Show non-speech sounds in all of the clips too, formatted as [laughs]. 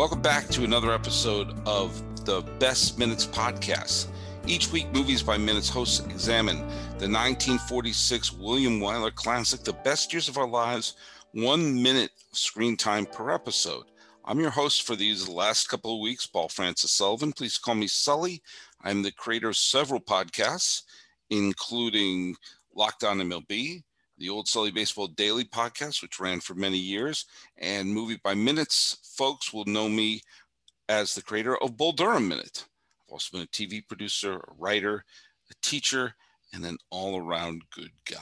Welcome back to another episode of the Best Minutes podcast. Each week, Movies by Minutes hosts examine the 1946 William Wyler classic, The Best Years of Our Lives, one minute screen time per episode. I'm your host for these last couple of weeks, Paul Francis Sullivan. Please call me Sully. I'm the creator of several podcasts, including Lockdown MLB, the Old Sully Baseball Daily podcast, which ran for many years, and Movie by Minutes. Folks will know me as the creator of Bull Durham Minute. I've also been a TV producer, a writer, a teacher, and an all around good guy.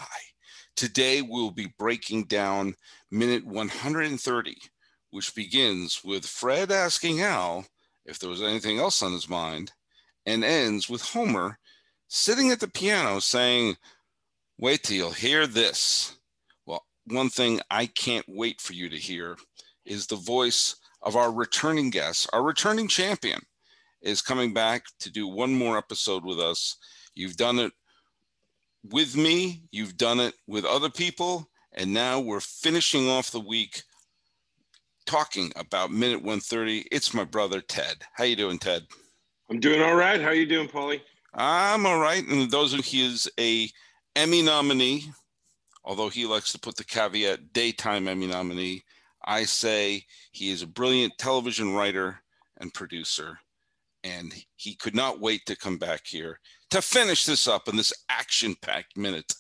Today, we'll be breaking down minute 130, which begins with Fred asking Al if there was anything else on his mind, and ends with Homer sitting at the piano saying, Wait till you'll hear this. Well, one thing I can't wait for you to hear is the voice of our returning guest, our returning champion is coming back to do one more episode with us. You've done it with me, you've done it with other people, and now we're finishing off the week talking about minute 130. It's my brother Ted. How you doing, Ted? I'm doing all right. How you doing, Paulie? I'm all right. And those of he is a Emmy nominee, although he likes to put the caveat daytime Emmy nominee, I say he is a brilliant television writer and producer. And he could not wait to come back here to finish this up in this action packed minute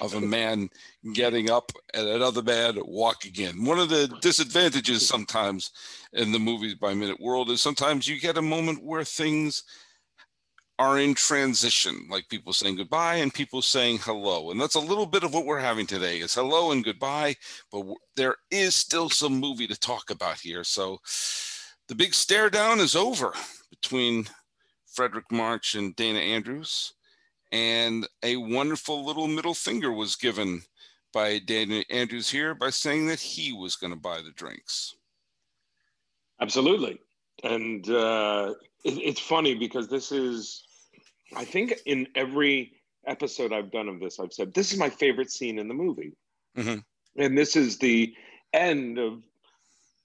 of a man getting up and another man walking in. One of the disadvantages sometimes in the movies by minute world is sometimes you get a moment where things are in transition, like people saying goodbye and people saying hello. And that's a little bit of what we're having today is hello and goodbye, but there is still some movie to talk about here. So the big stare down is over between Fredric March and Dana Andrews. And a wonderful little middle finger was given by Dana Andrews here by saying that he was going to buy the drinks. Absolutely. And uh, it, it's funny because this is I think in every episode I've done of this, I've said this is my favorite scene in the movie, mm-hmm. and this is the end of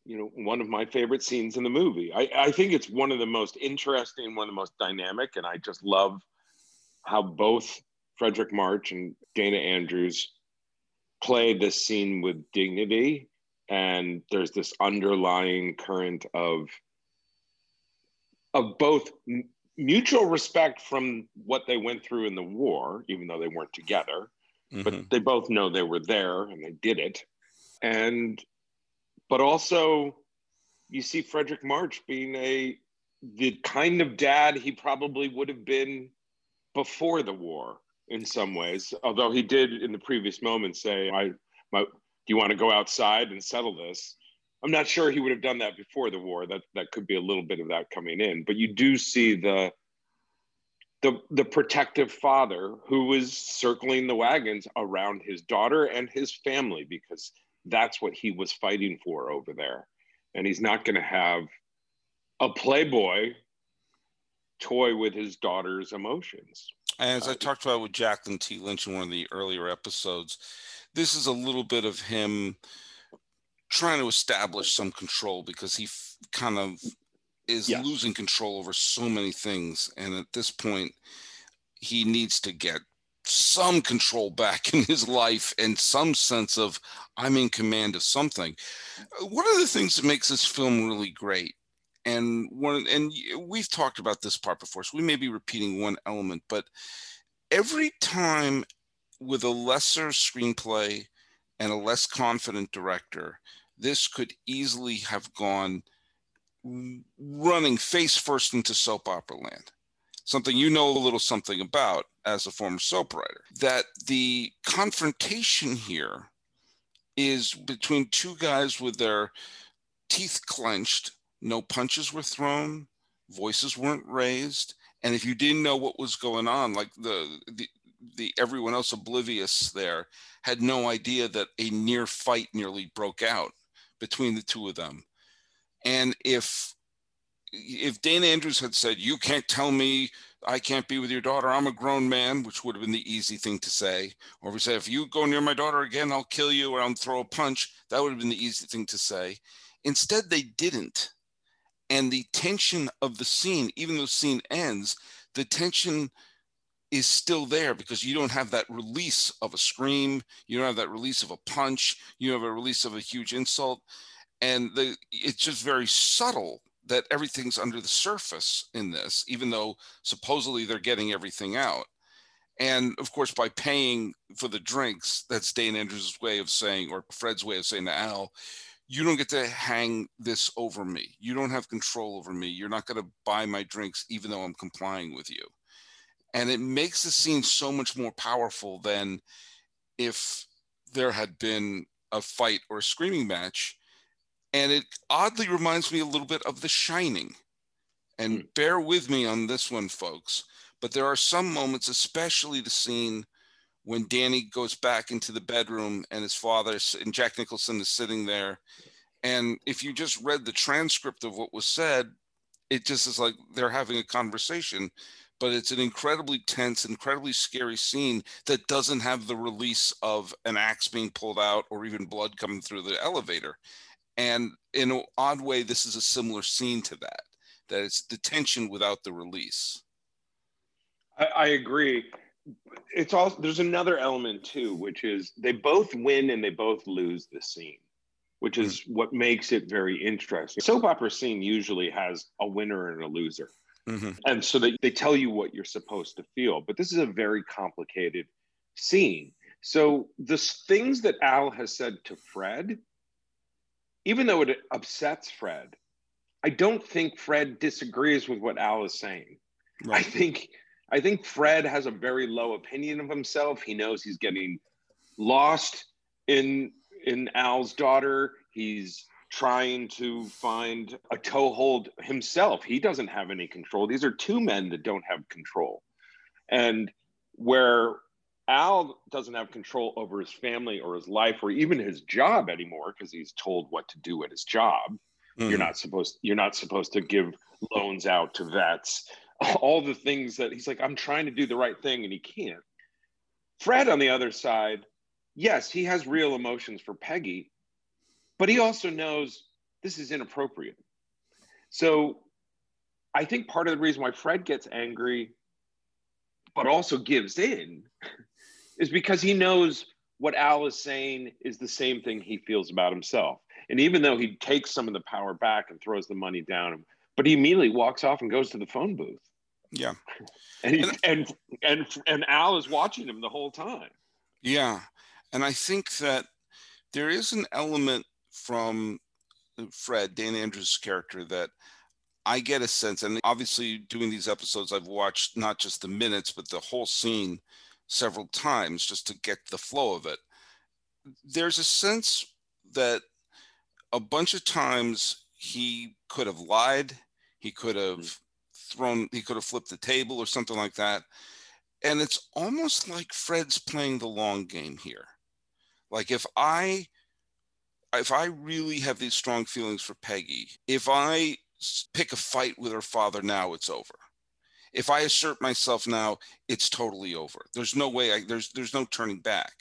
you know one of my favorite scenes in the movie. I, I think it's one of the most interesting, one of the most dynamic, and I just love how both Fredric March and Dana Andrews play this scene with dignity, and there's this underlying current of of both mutual respect from what they went through in the war, even though they weren't together. Mm-hmm. But they both know they were there and they did it. And, but also, you see Fredric March being a the kind of dad he probably would have been before the war in some ways. Although he did in the previous moment say, "I, my, do you want to go outside and settle this?" I'm not sure he would have done that before the war. That that could be a little bit of that coming in, but you do see the the the protective father who was circling the wagons around his daughter and his family because that's what he was fighting for over there, and he's not going to have a playboy toy with his daughter's emotions. As I uh, talked about with Jacqueline T. Lynch in one of the earlier episodes, this is a little bit of him trying to establish some control because he f- kind of is yes. losing control over so many things. And at this point, he needs to get some control back [laughs] in his life and some sense of I'm in command of something. One of the things that makes this film really great, and one and we've talked about this part before, so we may be repeating one element, but every time with a lesser screenplay and a less confident director, this could easily have gone running face first into soap opera land. Something you know a little something about as a former soap writer. That the confrontation here is between two guys with their teeth clenched, no punches were thrown, voices weren't raised, and if you didn't know what was going on, like the the, the everyone else oblivious there had no idea that a near fight nearly broke out between the two of them. And if if Dana Andrews had said, "You can't tell me I can't be with your daughter. I'm a grown man," which would have been the easy thing to say, or if he said, "If you go near my daughter again, I'll kill you or I'll throw a punch," that would have been the easy thing to say. Instead, they didn't, and the tension of the scene, even though the scene ends, the tension is still there because you don't have that release of a scream, you don't have that release of a punch, you have a release of a huge insult, and the it's just very subtle that everything's under the surface in this, even though supposedly they're getting everything out. And of course, by paying for the drinks, that's Dane Andrews' way of saying, or Fred's way of saying to Al, you don't get to hang this over me. You don't have control over me. You're not going to buy my drinks, even though I'm complying with you and it makes the scene so much more powerful than if there had been a fight or a screaming match. And it oddly reminds me a little bit of the shining. And mm. bear with me on this one folks but there are some moments especially the scene when danny goes back into the bedroom and his father and jack nicholson is sitting there. And if you just read the transcript of what was said it just is like they're having a conversation but it's an incredibly tense, incredibly scary scene that doesn't have the release of an axe being pulled out or even blood coming through the elevator. And in an odd way, this is a similar scene to that, that it's the tension without the release. I, I agree. It's also, there's another element too, which is they both win and they both lose the scene which is mm-hmm. what makes it very interesting. Soap opera scene usually has a winner and a loser. Mm-hmm. And so they, they tell you what you're supposed to feel. But this is a very complicated scene. So the things that Al has said to Fred, even though it upsets Fred, I don't think Fred disagrees with what Al is saying. Right. I think I think Fred has a very low opinion of himself. He knows he's getting lost in in Al's daughter. He's trying to find a toehold himself. He doesn't have any control. These are two men that don't have control. And where Al doesn't have control over his family or his life or even his job anymore because he's told what to do at his job. Mm-hmm. You're not supposed you're not supposed to give loans out to vets. [laughs] All the things that he's like I'm trying to do the right thing and he can't. Fred on the other side, yes, he has real emotions for Peggy, but he also knows this is inappropriate. So I think part of the reason why Fred gets angry, but also gives in, [laughs] is because he knows what Al is saying is the same thing he feels about himself. And even though he takes some of the power back and throws the money down, but he immediately walks off and goes to the phone booth. Yeah. [laughs] And he, and and and Al is watching him the whole time. Yeah. And I think that there is an element from Fred, Dan Andrews' character, that I get a sense, and obviously doing these episodes, I've watched not just the minutes, but the whole scene several times just to get the flow of it. There's a sense that a bunch of times he could have lied, he could have mm-hmm. thrown, he could have flipped the table or something like that. And it's almost like Fred's playing the long game here. Like if I if I really have these strong feelings for Peggy, if I pick a fight with her father now, it's over. If I assert myself now, it's totally over. There's no way. I, there's there's no turning back.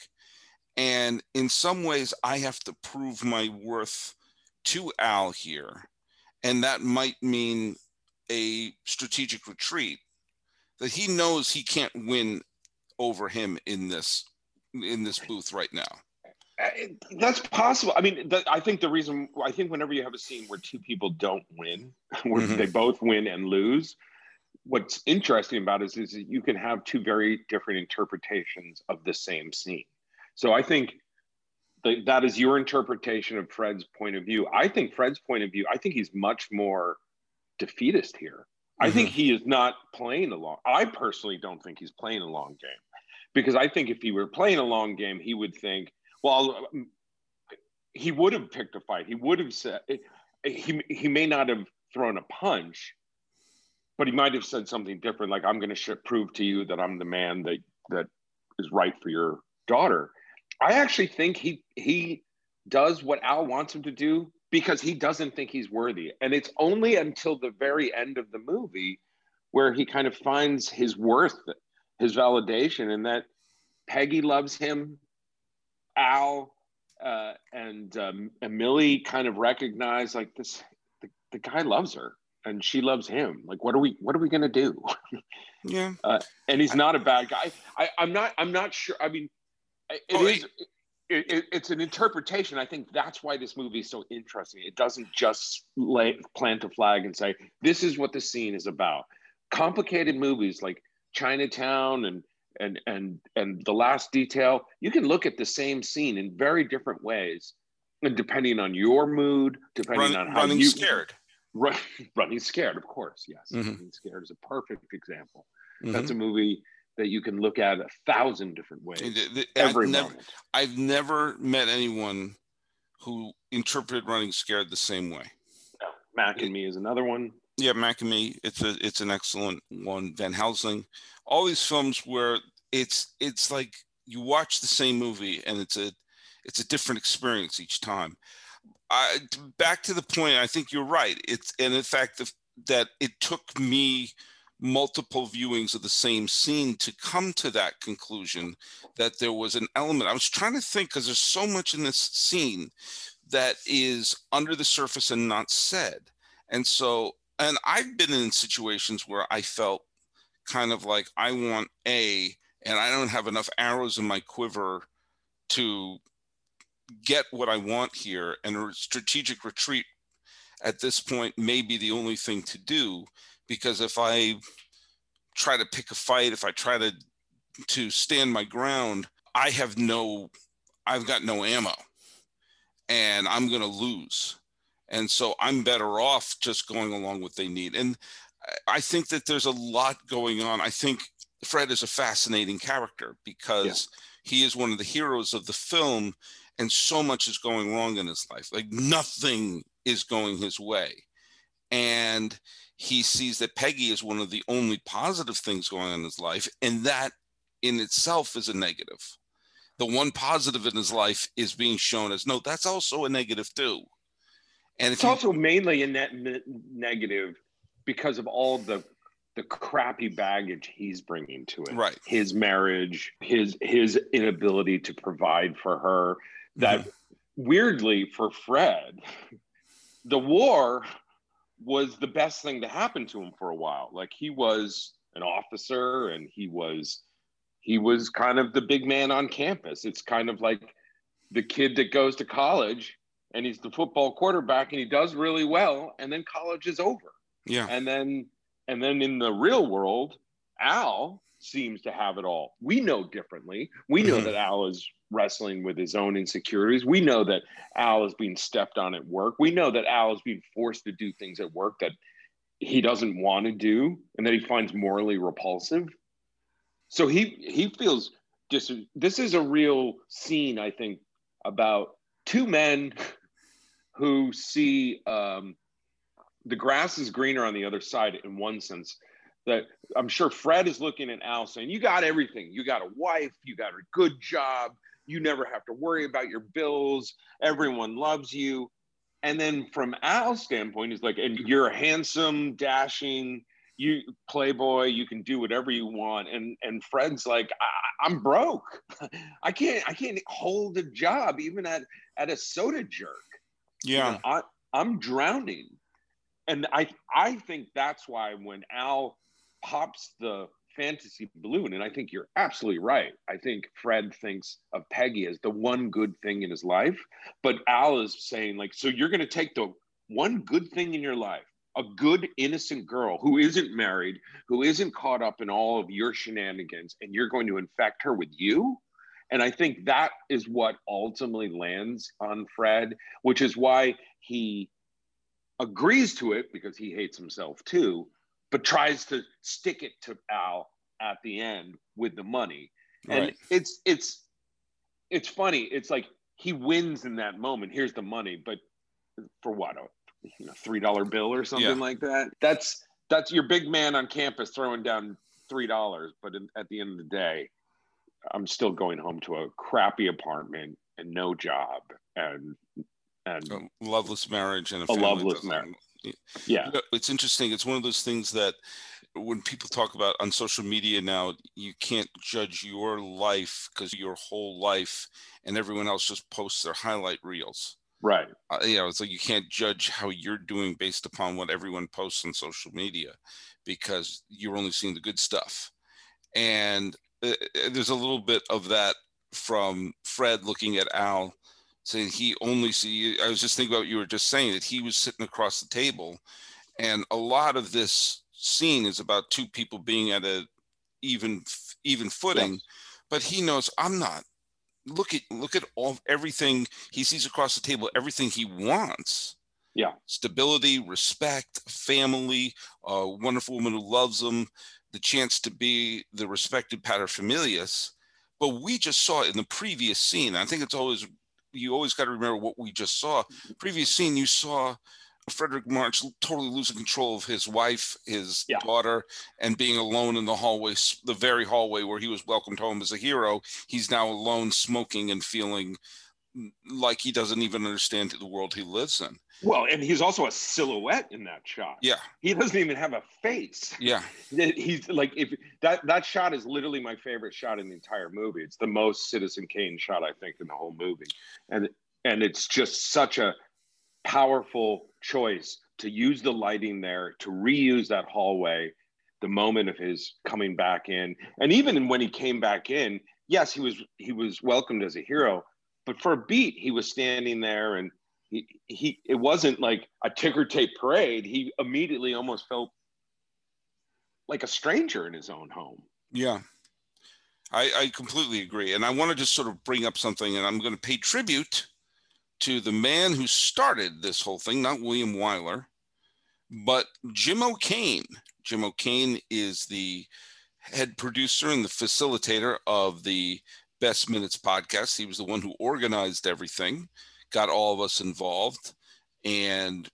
And in some ways, I have to prove my worth to Al here, and that might mean a strategic retreat. That he knows he can't win over him in this in this booth right now. Uh, that's possible. I mean, the, I think the reason I think whenever you have a scene where two people don't win, [laughs] where mm-hmm. they both win and lose, what's interesting about it is, is that you can have two very different interpretations of the same scene. So I think the, that is your interpretation of Fred's point of view. I think Fred's point of view. I think he's much more defeatist here. Mm-hmm. I think he is not playing a long. I personally don't think he's playing a long game, because I think if he were playing a long game, he would think well, um, he would have picked a fight. He would have said he he may not have thrown a punch, but he might have said something different, like "I'm going to sh- prove to you that I'm the man that that is right for your daughter." I actually think he he does what Al wants him to do because he doesn't think he's worthy, and it's only until the very end of the movie where he kind of finds his worth, his validation, and that Peggy loves him Al uh, and, um, Millie kind of recognize like this. The, the guy loves her and she loves him. Like, what are we what are we gonna do? [laughs] yeah. Uh, and he's not a bad guy. I, I'm not I'm not sure. I mean, it oh, is. It, it, it's an interpretation. I think that's why this movie is so interesting. It doesn't just lay, plant a flag and say this is what the scene is about. Complicated movies like Chinatown and and and and the last detail you can look at the same scene in very different ways and depending on your mood depending Run, on how you. running you scared [laughs] run, running scared of course yes mm-hmm. running scared is a perfect example mm-hmm. that's a movie that you can look at a thousand different ways the, the, every I've never, moment. I've never met anyone who interpreted running scared the same way mac and me is another one yeah, Mac and Me. It's a it's an excellent one. Van Helsing, all these films where it's it's like you watch the same movie and it's a it's a different experience each time. I, back to the point, I think you're right. It's and in fact that it took me multiple viewings of the same scene to come to that conclusion that there was an element. I was trying to think because there's so much in this scene that is under the surface and not said. And so, and I've been in situations where I felt kind of like I want A and I don't have enough arrows in my quiver to get what I want here. And a strategic retreat at this point may be the only thing to do because if I try to pick a fight, if I try to to stand my ground, I have no, I've got no ammo, and I'm going to lose. And so I'm better off just going along what they need. And I think that there's a lot going on. I think Fred is a fascinating character because yeah. he is one of the heroes of the film, and so much is going wrong in his life. Like nothing is going his way. And he sees that Peggy is one of the only positive things going on in his life, and that in itself is a negative. The one positive in his life is being shown as no, that's also a negative too. And it's you, also mainly a net negative because of all the the crappy baggage he's bringing to it. Right. His marriage his his inability to provide for her that mm-hmm. weirdly for fred the war was the best thing to happen to him for a while. Like he was an officer and he was he was kind of the big man on campus. It's kind of like the kid that goes to college and he's the football quarterback and he does really well and then college is over yeah and then and then in the real world, Al seems to have it all. We know differently. We know mm-hmm. that Al is wrestling with his own insecurities. We know that Al is being stepped on at work. We know that Al is being forced to do things at work that he doesn't want to do and that he finds morally repulsive. So he he feels just this is a real scene, I think, about two men who see um, the grass is greener on the other side in one sense that I'm sure Fred is looking at Al saying, You got everything. You got a wife, you got a good job, you never have to worry about your bills, everyone loves you. And then from Al's standpoint, he's like, and you're handsome, dashing, you playboy, you can do whatever you want. And and Fred's like, I, am broke. [laughs] I can't I can't hold a job even at at a soda jerk. Yeah. I, I'm drowning and I I think that's why when Al pops the fantasy balloon, and I think you're absolutely right. I think Fred thinks of Peggy as the one good thing in his life, but Al is saying like, so you're going to take the one good thing in your life, a good innocent girl who isn't married, who isn't caught up in all of your shenanigans, and you're going to infect her with you. And I think that is what ultimately lands on Fred, which is why he agrees to it because he hates himself too, but tries to stick it to Al at the end with the money. And right. it's it's it's funny. It's like he wins in that moment. Here's the money, but for what a you know, three dollar bill or something yeah. like that. That's that's your big man on campus throwing down three dollars. But in, at the end of the day, I'm still going home to a crappy apartment and no job and and a loveless marriage and a, a loveless marriage. Yeah, it's interesting. It's one of those things that when people talk about on social media now, you can't judge your life because your whole life and everyone else just posts their highlight reels. Right. Uh, you know, it's like you can't judge how you're doing based upon what everyone posts on social media because you're only seeing the good stuff. And Uh, uh, there's a little bit of that from Fred looking at Al saying he only see I was just thinking about what you were just saying that he was sitting across the table and a lot of this scene is about two people being at a even even footing yes. but he knows I'm not. Look at look at all everything he sees across the table everything he wants. Yeah. Stability respect family a wonderful woman who loves him the chance to be the respected paterfamilias but we just saw it in the previous scene i think it's always you always got to remember what we just saw. Previous scene, you saw Fredric March totally losing control of his wife, his yeah. daughter, and being alone in the hallway, the very hallway where he was welcomed home as a hero. He's now alone, smoking and feeling like he doesn't even understand the world he lives in. Well, and he's also a silhouette in that shot. Yeah. He doesn't even have a face. Yeah. He's like if that that shot is literally my favorite shot in the entire movie. It's the most Citizen Kane shot I think in the whole movie. And and it's just such a powerful choice to use the lighting there to reuse that hallway the moment of his coming back in and even when he came back in yes he was he was welcomed as a hero but for a beat he was standing there and he, he it wasn't like a ticker tape parade. He immediately almost felt like a stranger in his own home. Yeah. I, I completely agree. And I want to just sort of bring up something, and I'm going to pay tribute to the man who started this whole thing, not William Wyler, but Jim O'Kane. Jim O'Kane is the head producer and the facilitator of the Best Minutes podcast. He was the one who organized everything got all of us involved and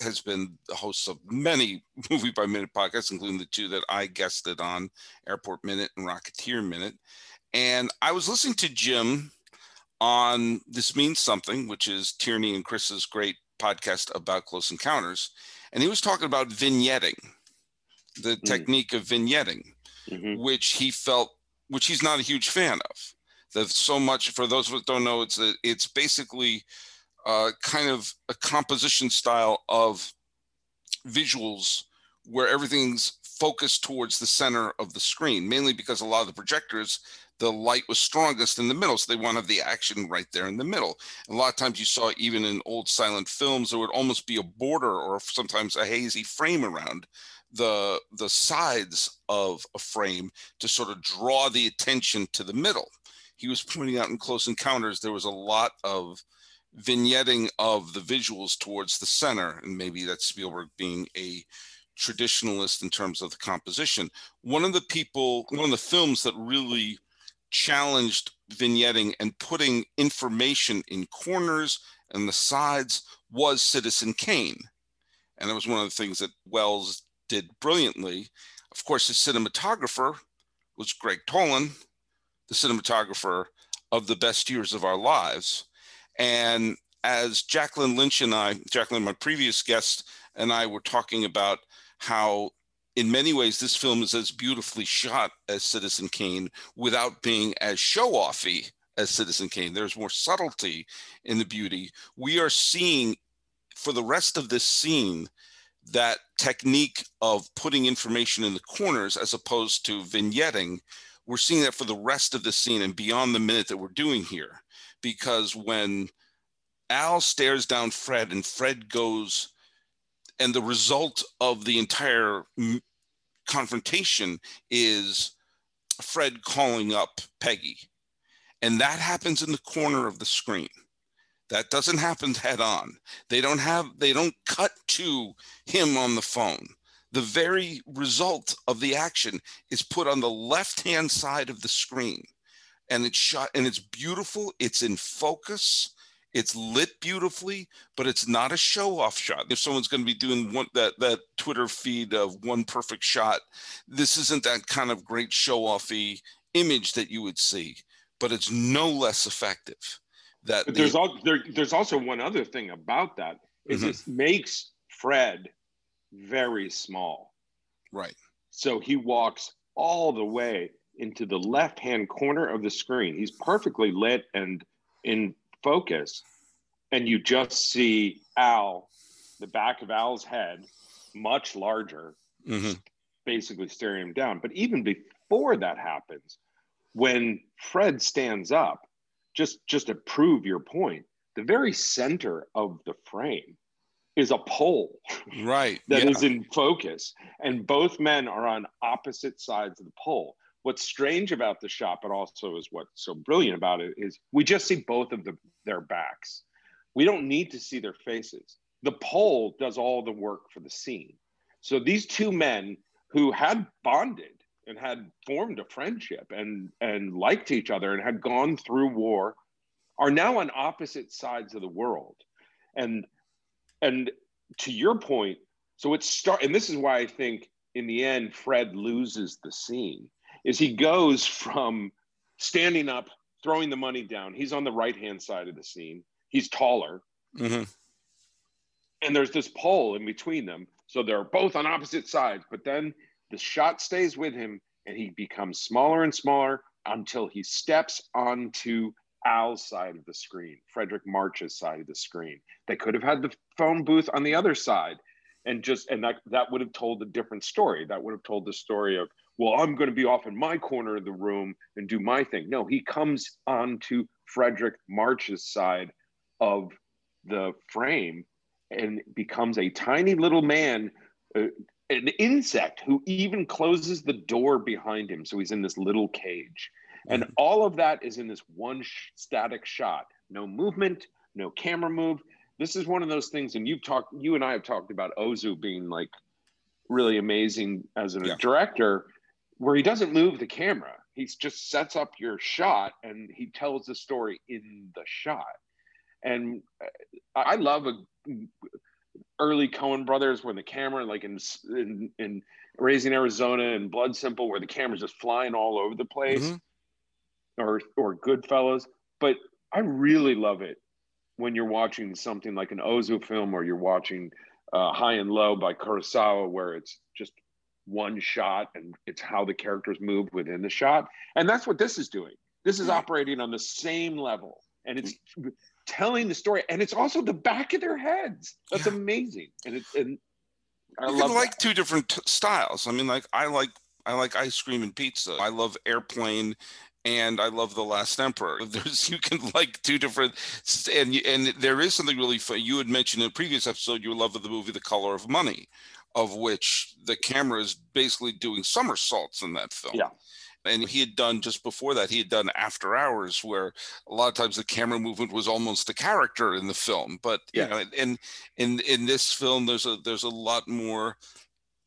has been the host of many [laughs] movie by minute podcasts, including the two that I guested on Airport Minute and Rocketeer Minute. And I was listening to Jim on This Means Something, which is Tierney and Chris's great podcast about close encounters. And he was talking about vignetting, the mm. technique of vignetting, mm-hmm. which he felt, which he's not a huge fan of. There's so much for those that don't know. It's a, it's basically uh, kind of a composition style of visuals where everything's focused towards the center of the screen, mainly because a lot of the projectors, the light was strongest in the middle. So they wanted the action right there in the middle. And a lot of times you saw even in old silent films, there would almost be a border or sometimes a hazy frame around the the sides of a frame to sort of draw the attention to the middle he was pointing out in Close Encounters, there was a lot of vignetting of the visuals towards the center, and maybe that's Spielberg being a traditionalist in terms of the composition. One of the people, one of the films that really challenged vignetting and putting information in corners and the sides was Citizen Kane. And that was one of the things that Welles did brilliantly. Of course, his cinematographer was Gregg Toland, the cinematographer of the best years of our lives. And as Jacqueline Lynch and I, Jacqueline, my previous guest, and I were talking about how, in many ways, this film is as beautifully shot as Citizen Kane without being as show offy as Citizen Kane. There's more subtlety in the beauty. We are seeing for the rest of this scene that technique of putting information in the corners as opposed to vignetting we're seeing that for the rest of the scene and beyond the minute that we're doing here. Because when Al stares down Fred and Fred goes, and the result of the entire confrontation is Fred calling up Peggy. And that happens in the corner of the screen. That doesn't happen head on. They don't have, they don't cut to him on the phone. The very result of the action is put on the left hand side of the screen. And it's shot and it's beautiful it's in focus it's lit beautifully but it's not a show off shot. If someone's going to be doing one that that twitter feed of one perfect shot this isn't that kind of great show offy image that you would see but it's no less effective that but there's the, all there, there's also one other thing about that is mm-hmm. it makes fred very small. Right. So he walks all the way into the left hand corner of the screen. He's perfectly lit and in focus. and you just see Al, the back of Al's head, much larger, mm-hmm. basically staring him down. But even before that happens, when Fred stands up, just just to prove your point, the very center of the frame is a pole right that yeah. is in focus and both men are on opposite sides of the pole. What's strange about the shot but also is what's so brilliant about it is we just see both of the, their backs. We don't need to see their faces. The pole does all the work for the scene. So these two men who had bonded and had formed a friendship and and liked each other and had gone through war are now on opposite sides of the world and and to your point so it start and this is why i think in the end fred loses the scene is he goes from standing up throwing the money down he's on the right hand side of the scene he's taller mm-hmm. and there's this pole in between them so they're both on opposite sides but then the shot stays with him and he becomes smaller and smaller until he steps onto Al's side of the screen, Fredric March's side of the screen. They could have had the phone booth on the other side and just and that that would have told a different story. That would have told the story of, well, I'm going to be off in my corner of the room and do my thing. No, he comes onto Fredric March's side of the frame and becomes a tiny little man, uh, an insect who even closes the door behind him. So he's in this little cage. And mm-hmm. all of that is in this one sh- static shot. No movement, no camera move. This is one of those things, and you've talked, you and I have talked about Ozu being like really amazing as a yeah. director, where he doesn't move the camera. He just sets up your shot and he tells the story in the shot. And uh, I love a early Coen brothers when the camera, like in, in, in Raising Arizona and Blood Simple, where the camera's just flying all over the place. Mm-hmm. or or Goodfellas, but I really love it when you're watching something like an Ozu film or you're watching uh, High and Low by Kurosawa, where it's just one shot and it's how the characters move within the shot, and that's what this is doing. This is operating on the same level, and it's telling the story, and it's also the back of their heads. That's yeah. amazing, and it's and I you can like that. two different t- styles. I mean, like I like I like ice cream and pizza. I love airplane and I love The Last Emperor. [laughs] There's you can like two different and and there is something really fun. You had mentioned in a previous episode you love of the movie The Color of Money, of which the camera is basically doing somersaults in that film. Yeah. And he had done just before that, he had done After Hours, where a lot of times the camera movement was almost a character in the film. But yeah. you know, and in in this film, there's a there's a lot more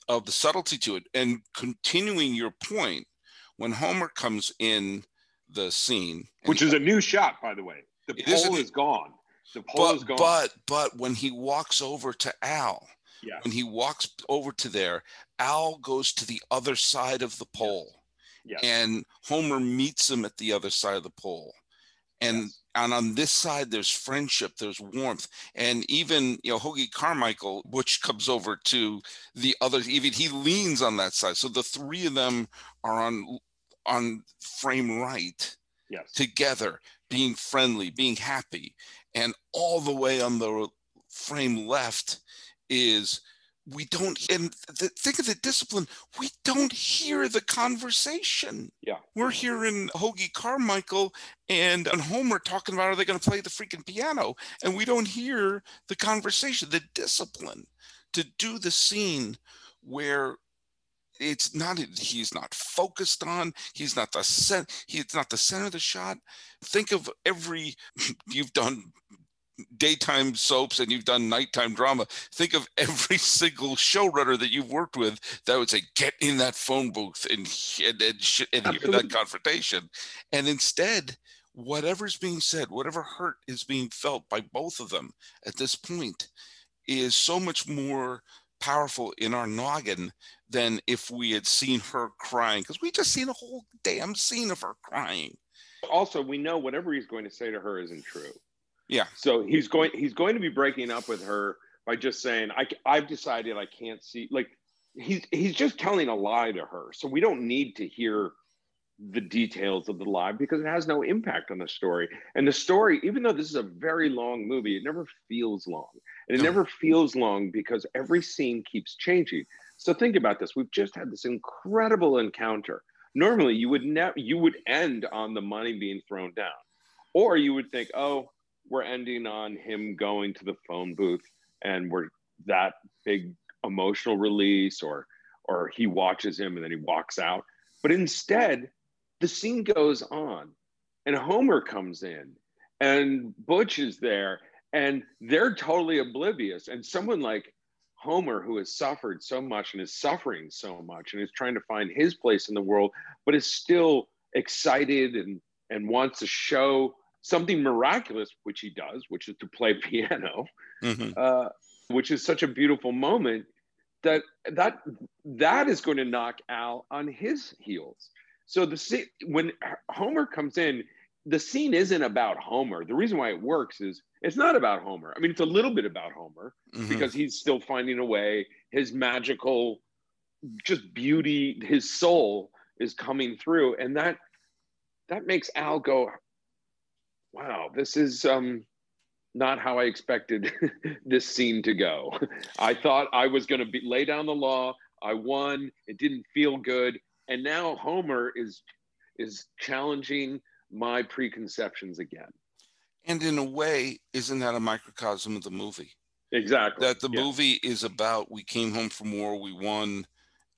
of the subtlety to it. And continuing your point, when Homer comes in the scene, which is a new shot, by the way. The pole is, is gone. The pole but, is gone. But but when he walks over to Al, yeah. when he walks over to there, Al goes to the other side of the pole. Yes. And Homer meets him at the other side of the pole. And yes. and on this side there's friendship, there's warmth. And even you know, Hoagy Carmichael, which comes over to the other, even he leans on that side. So the three of them are on on frame right yes. together, being friendly, being happy. And all the way on the frame left is we don't and the, think of the discipline we don't hear the conversation. Yeah. We're hearing hoagy carmichael and and homer talking about are they going to play the freaking piano? And we don't hear the conversation the discipline to do the scene where it's not he's not focused on he's not the cent he's not the center of the shot. Think of every [laughs] you've done daytime soaps and you've done nighttime drama think of [laughs] every single showrunner that you've worked with that would say get in that phone booth and and, and, and hear that confrontation. And instead whatever's being said whatever hurt is being felt by both of them at this point is so much more powerful in our noggin than if we had seen her crying because we just seen a whole damn scene of her crying. Also we know whatever he's going to say to her isn't true yeah so he's going he's going to be breaking up with her by just saying i i've decided i can't see like he's he's just telling a lie to her so we don't need to hear the details of the lie because it has no impact on the story. And the story, even though this is a very long movie, it never feels long. And it never feels long because every scene keeps changing. So think about this. We've just had this incredible encounter. Normally you would never you would end on the money being thrown down. Or you would think, oh, we're ending on him going to the phone booth and we're that big emotional release or or he watches him and then he walks out. But instead, the scene goes on and Homer comes in and Butch is there and they're totally oblivious. And someone like Homer, who has suffered so much and is suffering so much and is trying to find his place in the world, but is still excited and, and wants to show something miraculous, which he does, which is to play [laughs] piano, mm-hmm. uh, which is such a beautiful moment that that that is going to knock Al on his heels. So the when Homer comes in, the scene isn't about Homer. The reason why it works is it's not about Homer. I mean, it's a little bit about Homer mm-hmm. because he's still finding a way. His magical, just beauty, his soul is coming through, and that that makes Al go, "Wow, this is um, not how I expected [laughs] this scene to go. [laughs] I thought I was going to lay down the law. I won. It didn't feel good, and now Homer is is challenging my preconceptions again. And in a way, isn't that a microcosm of the movie? Exactly. That the yeah. movie is about we came home from war, we won,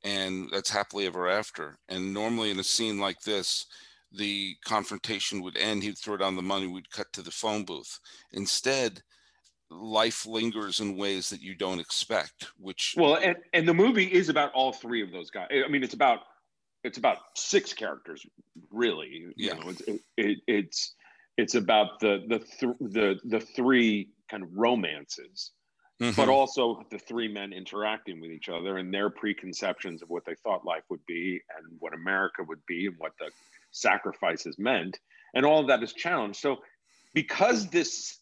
and that's happily ever after. And normally in a scene like this, the confrontation would end, he'd throw down the money, we'd cut to the phone booth. Instead, life lingers in ways that you don't expect, which well, and, and the movie is about all three of those guys. I mean, it's about it's about six characters, really. Yeah. You know, it's it, it, it's it's about the the th- the the three kind of romances, mm-hmm. but also the three men interacting with each other and their preconceptions of what they thought life would be and what America would be and what the sacrifices meant, and all of that is challenged. So, because this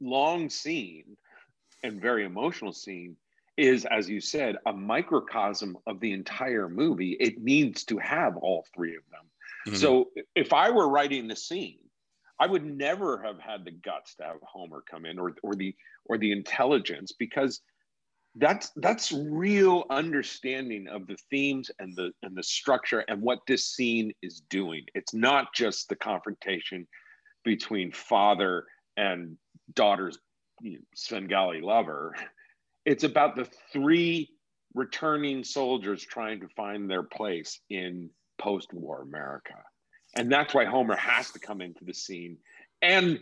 long scene and very emotional scene is, as you said, a microcosm of the entire movie, it needs to have all three of them. Mm-hmm. So, if I were writing the scene, I would never have had the guts to have Homer come in or, or the or the intelligence because that's that's real understanding of the themes and the and the structure and what this scene is doing. It's not just the confrontation between father and daughter's you know, svengali lover. It's about the three returning soldiers trying to find their place in post-war america. And that's why homer has to come into the scene and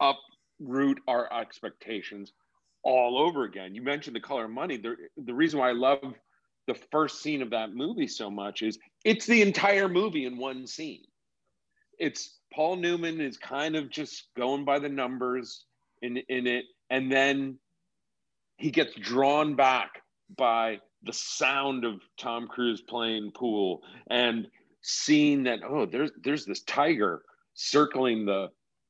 uproot our expectations all over again. You mentioned the color of money. The, the reason why I love the first scene of that movie so much is it's the entire movie in one scene. It's Paul Newman is kind of just going by the numbers in, in it. And then he gets drawn back by the sound of Tom Cruise playing pool and seeing that, oh, there's there's this tiger circling the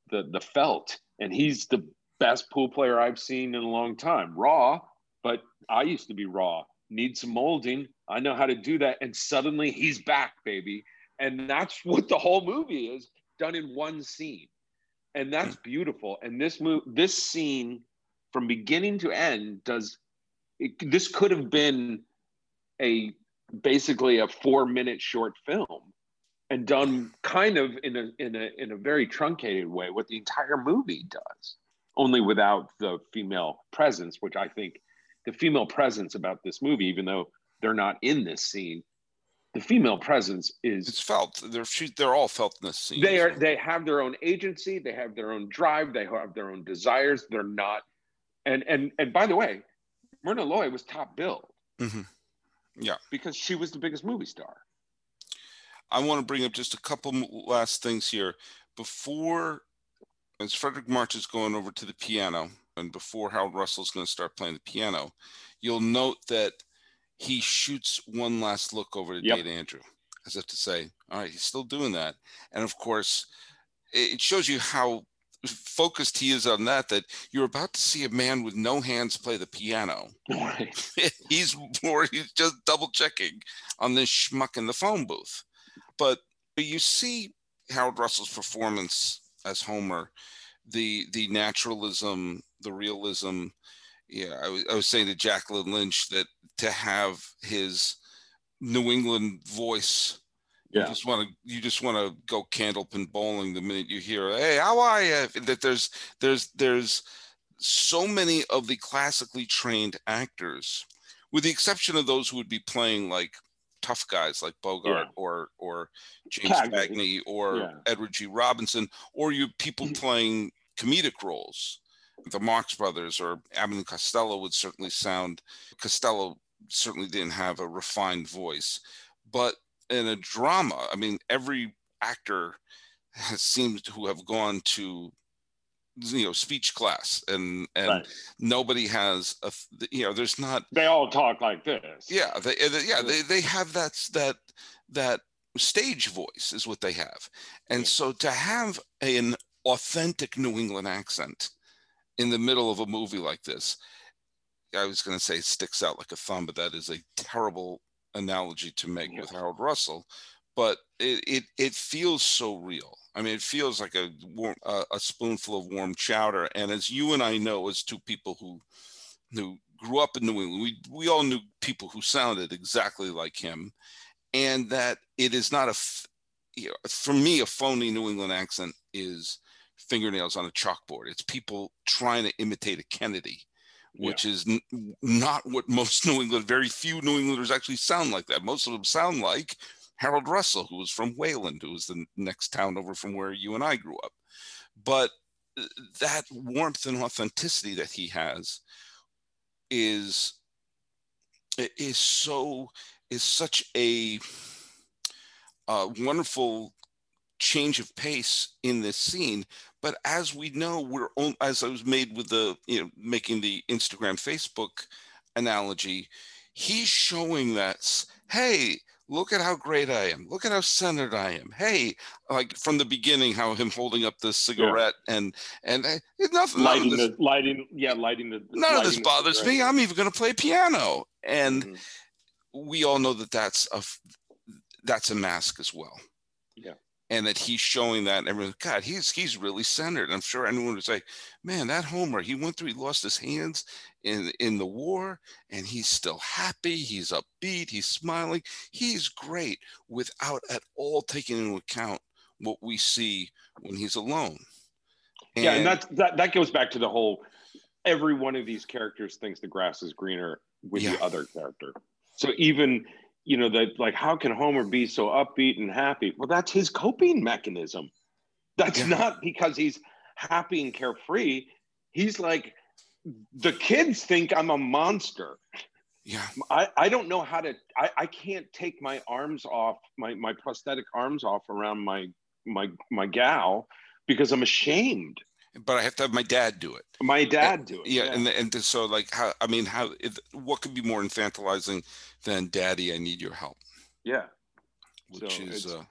the the felt and he's the best pool player I've seen in a long time. Raw, but I used to be raw. Need some molding. I know how to do that. And suddenly he's back, baby. And that's [laughs] what the whole movie is done in one scene. And that's beautiful. And this move, this scene from beginning to end does it, this could have been a basically a four minute short film and done kind of in a in a in a very truncated way what the entire movie does only without the female presence, which I think the female presence about this movie, even though they're not in this scene, the female presence is it's felt. They're they're all felt in this scene. They are they have their own agency, they have their own drive, they have their own desires. They're not, and and and by the way, Myrna Loy was top billed. Mm-hmm. Yeah, because she was the biggest movie star. I want to bring up just a couple last things here before as Fredric March is going over to the piano, and before Harold Russell is going to start playing the piano, you'll note that he shoots one last look over to yep. Andrew, as if to say, "All right, he's still doing that." And of course, it shows you how focused he is on that. That you're about to see a man with no hands play the piano. right. [laughs] he's more. He's just double checking on this schmuck in the phone booth. But you see Harold Russell's performance as Homer, the the naturalism, the realism. Yeah, I was, I was saying to Jacqueline Lynch that to have his New England voice yeah. You just want to you just want to go candlepin bowling the minute you hear, "Hey, how are you?" That there's there's there's so many of the classically trained actors, with the exception of those who would be playing like tough guys like Bogart yeah. or or James Cagney, or yeah. Edward G. Robinson, or you people mm-hmm. playing comedic roles. The Marx Brothers or Abbott and Costello would certainly sound. Costello certainly didn't have a refined voice, but in a drama, I mean, every actor has seemed to have gone to you know speech class and and right. nobody has a you know there's not they all talk like this yeah they yeah they, they have that that that stage voice is what they have and yeah. so to have an authentic new england accent in the middle of a movie like this i was going to say sticks out like a thumb but that is a terrible analogy to make with Harold Russell, but it, it it feels so real. I mean, it feels like a warm, uh, a spoonful of warm chowder. And as you and I know, as two people who who grew up in New England, we we all knew people who sounded exactly like him, and that it is not a you know, for me a phony New England accent is fingernails on a chalkboard. It's people trying to imitate a Kennedy which yeah. is n- not what most New England, very few New Englanders actually sound like that. Most of them sound like Harold Russell, who was from Wayland, who was the next town over from where you and I grew up. But uh, that warmth and authenticity that he has is is so is such a, a wonderful change of pace in this scene but as we know, we're on, as I was made with the you know making the Instagram Facebook analogy, he's showing that hey, look at how great I am. Look at how centered I am. Hey, like from the beginning, how him holding up the cigarette yeah. and and uh, nothing. Lighting this, the lighting, yeah, lighting the. None lighting of this bothers me. I'm even going to play piano, and mm-hmm. we all know that that's a that's a mask as well and that he's showing that and everyone, God, he's he's really centered. I'm sure anyone would say, man, that Homer, he went through, he lost his hands in in the war, and he's still happy, he's upbeat, he's smiling, he's great without at all taking into account what we see when he's alone. And, yeah, and that that that goes back to the whole every one of these characters thinks the grass is greener with yeah. the other character. So even you know that like how can homer be so upbeat and happy? Well that's his coping mechanism. That's yeah. not because he's happy and carefree. He's like the kids think i'm a monster. Yeah. I, I don't know how to I, I can't take my arms off my, my prosthetic arms off around my my my gal because i'm ashamed but I have to have my dad do it. My dad and, do it. Yeah, yeah, and and so like how I mean how what could be more infantilizing than "Daddy, I need your help"? Yeah, which so is it's, uh,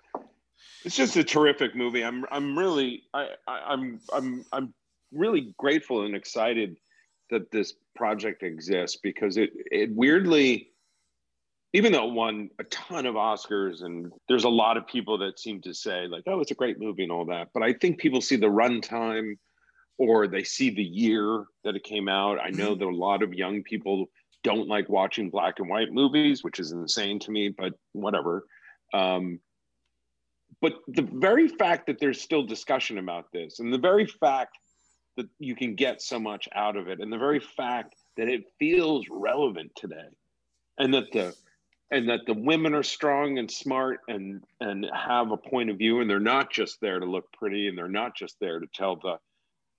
it's just a terrific movie. I'm I'm really I, I I'm I'm I'm really grateful and excited that this project exists because it it weirdly even though it won a ton of Oscars, and there's a lot of people that seem to say, like, oh, it's a great movie and all that. But I think people see the runtime or they see the year that it came out. I know mm-hmm. that a lot of young people don't like watching black and white movies, which is insane to me, but whatever. Um, but the very fact that there's still discussion about this, and the very fact that you can get so much out of it, and the very fact that it feels relevant today, and that the and that the women are strong and smart and and have a point of view, and they're not just there to look pretty, and they're not just there to tell the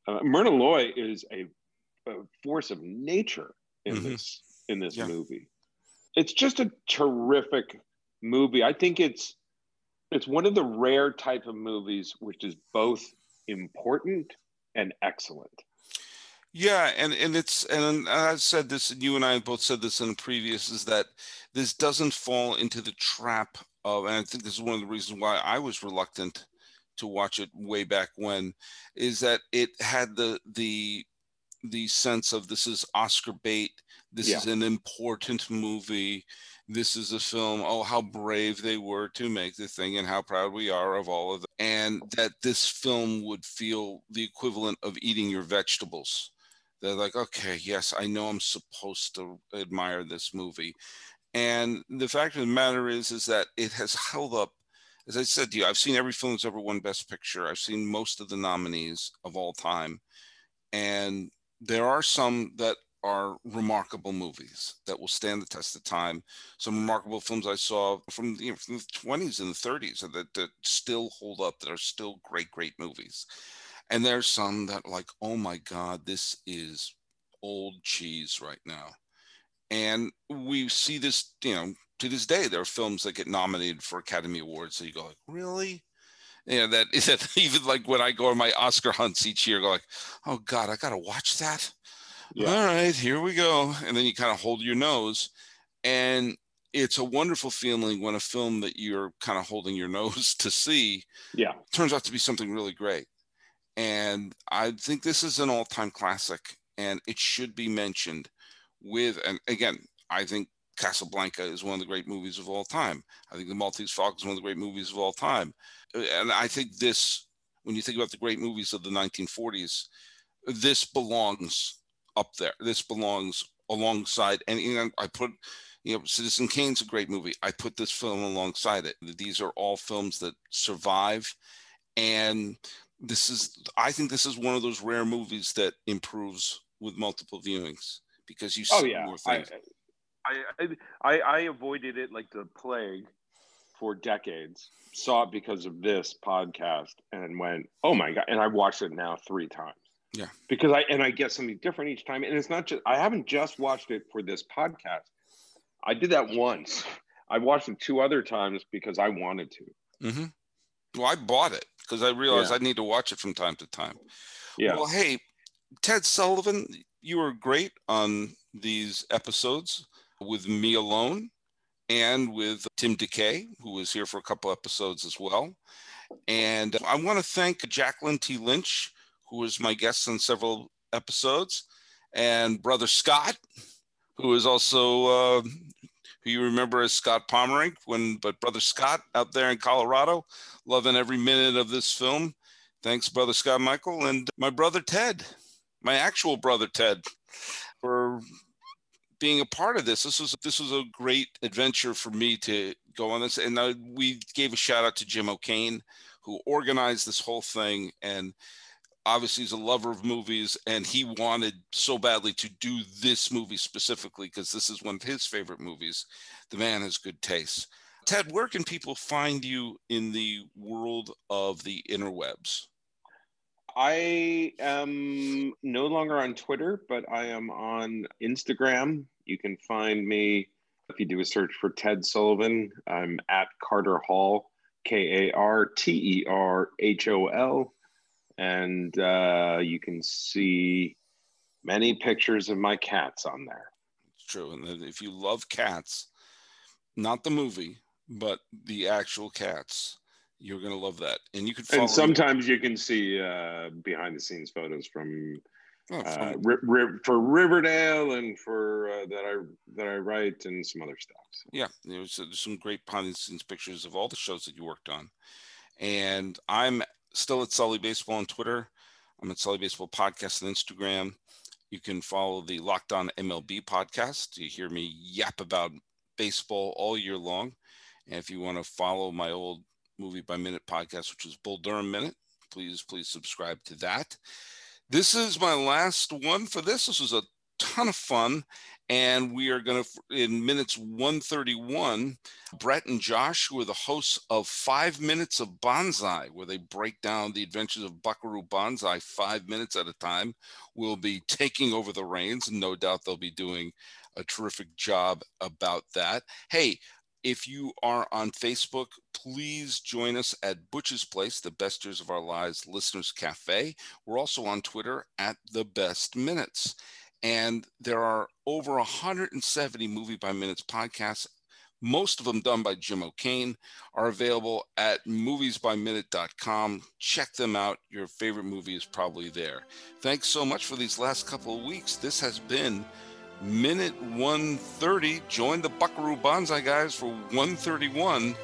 uh, Myrna Loy is a, a, force of nature in mm-hmm. this in this yeah. movie. It's just a terrific movie. I think it's it's one of the rare type of movies which is both important and excellent. Yeah, and and it's and I've said this, and you and I both said this in previous, is that this doesn't fall into the trap of, and I think this is one of the reasons why I was reluctant to watch it way back when is that it had the the the sense of this is Oscar bait. This yeah. is an important movie. This is a film. Oh, how brave they were to make the thing, and how proud we are of all of it. And that this film would feel the equivalent of eating your vegetables. They're like, okay, yes, I know I'm supposed to admire this movie. And the fact of the matter is, is that it has held up. As I said to you, I've seen every film that's ever won Best Picture. I've seen most of the nominees of all time, and there are some that are remarkable movies that will stand the test of time. Some remarkable films I saw from, you know, from the 20s and the 30s that, that still hold up, that are still great, great movies. And there's some that like, oh my God, this is old cheese right now. And we see this, you know, to this day, there are films that get nominated for Academy Awards. So you go like, really? Yeah, that is [laughs] that even like when I go on my Oscar hunts each year, go like, oh God, I gotta watch that. Yeah. All right, here we go. And then you kind of hold your nose. And it's a wonderful feeling when a film that you're kind of holding your [laughs] nose to see yeah turns out to be something really great. And I think this is an all-time classic and it should be mentioned with and again, I think Casablanca is one of the great movies of all time. I think The Maltese Falcon is one of the great movies of all time. And I think this, when you think about the great movies of the 1940s, this belongs up there. This belongs alongside, and you know, I put, you know, Citizen Kane's a great movie. I put this film alongside it. These are all films that survive, and this is, I think, this is one of those rare movies that improves with multiple viewings because you oh, see oh, yeah. more things. I, I, I avoided it like the plague for decades. Saw it because of this podcast and went, oh my god! And I watched it now three times. Yeah. Because I and I get something different each time. And it's not just I haven't just watched it for this podcast. I did that once. I watched it two other times because I wanted to. Mm-hmm. Well, I bought it because I realized yeah. I need to watch it from time to time. Yeah. Well, hey, Ted Sullivan, you were great on these episodes with me alone and with Tim DeKay, who was here for a couple episodes as well. And I want to thank Jacqueline T. Lynch who was my guest on several episodes, and brother Scott, who is also uh, who you remember as Scott Pomerink, when but brother Scott out there in Colorado, loving every minute of this film. Thanks, brother Scott Michael, and my brother Ted, my actual brother Ted, for being a part of this. This was this was a great adventure for me to go on this, and uh, we gave a shout out to Jim O'Kane, who organized this whole thing. And obviously he's a lover of movies and he wanted so badly to do this movie specifically because this is one of his favorite movies the man has good taste. Ted where can people find you in the world of the interwebs i am no longer on twitter but i am on instagram. You can find me if you do a search for ted sullivan i'm at carter hall k-a-r-t-e-r-h-o-l and uh, you can see many pictures of my cats on there. It's true, and if you love cats, not the movie, but the actual cats, you're gonna love that. And you can. And sometimes me. you can see uh, behind the scenes photos from. Oh, uh, for Riverdale and for uh, that I that I write and some other stuff. So. Yeah, there's, there's some great behind the scenes pictures of all the shows that you worked on, and I'm still at Sully Baseball on Twitter. I'm at Sully Baseball Podcast on Instagram. You can follow the Locked On MLB podcast. You hear me yap about baseball all year long. And if you want to follow my old movie by minute podcast, which is Bull Durham Minute, please, please subscribe to that. This is my last one for this. This was a ton of fun. And we are going to, in minutes 131, Brett and Josh, who are the hosts of Five Minutes of Banzai, where they break down the adventures of Buckaroo Banzai five minutes at a time, will be taking over the reins. And no doubt they'll be doing a terrific job about that. Hey, if you are on Facebook, please join us at Butch's Place, the Best Years of Our Lives Listeners Cafe. We're also on Twitter at The Best Minutes. And there are over 170 movie by minutes podcasts most of them done by Jim O'Kane, are available at moviesbyminute.com. Check them out. Your favorite movie is probably there. Thanks so much for these last couple of weeks. This has been minute 130. Join the Buckaroo Banzai guys for 131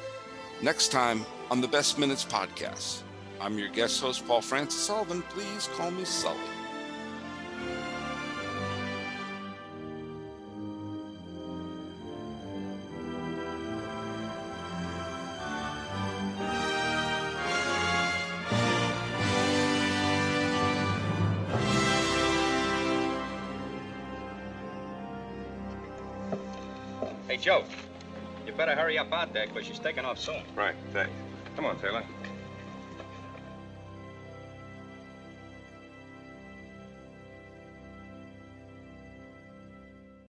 next time on the Best Minutes podcast. I'm your guest host, Paul Francis Sullivan. Please call me Sully. Joe, you better hurry up out there because she's taking off soon. Right, thanks. Come on, Taylor.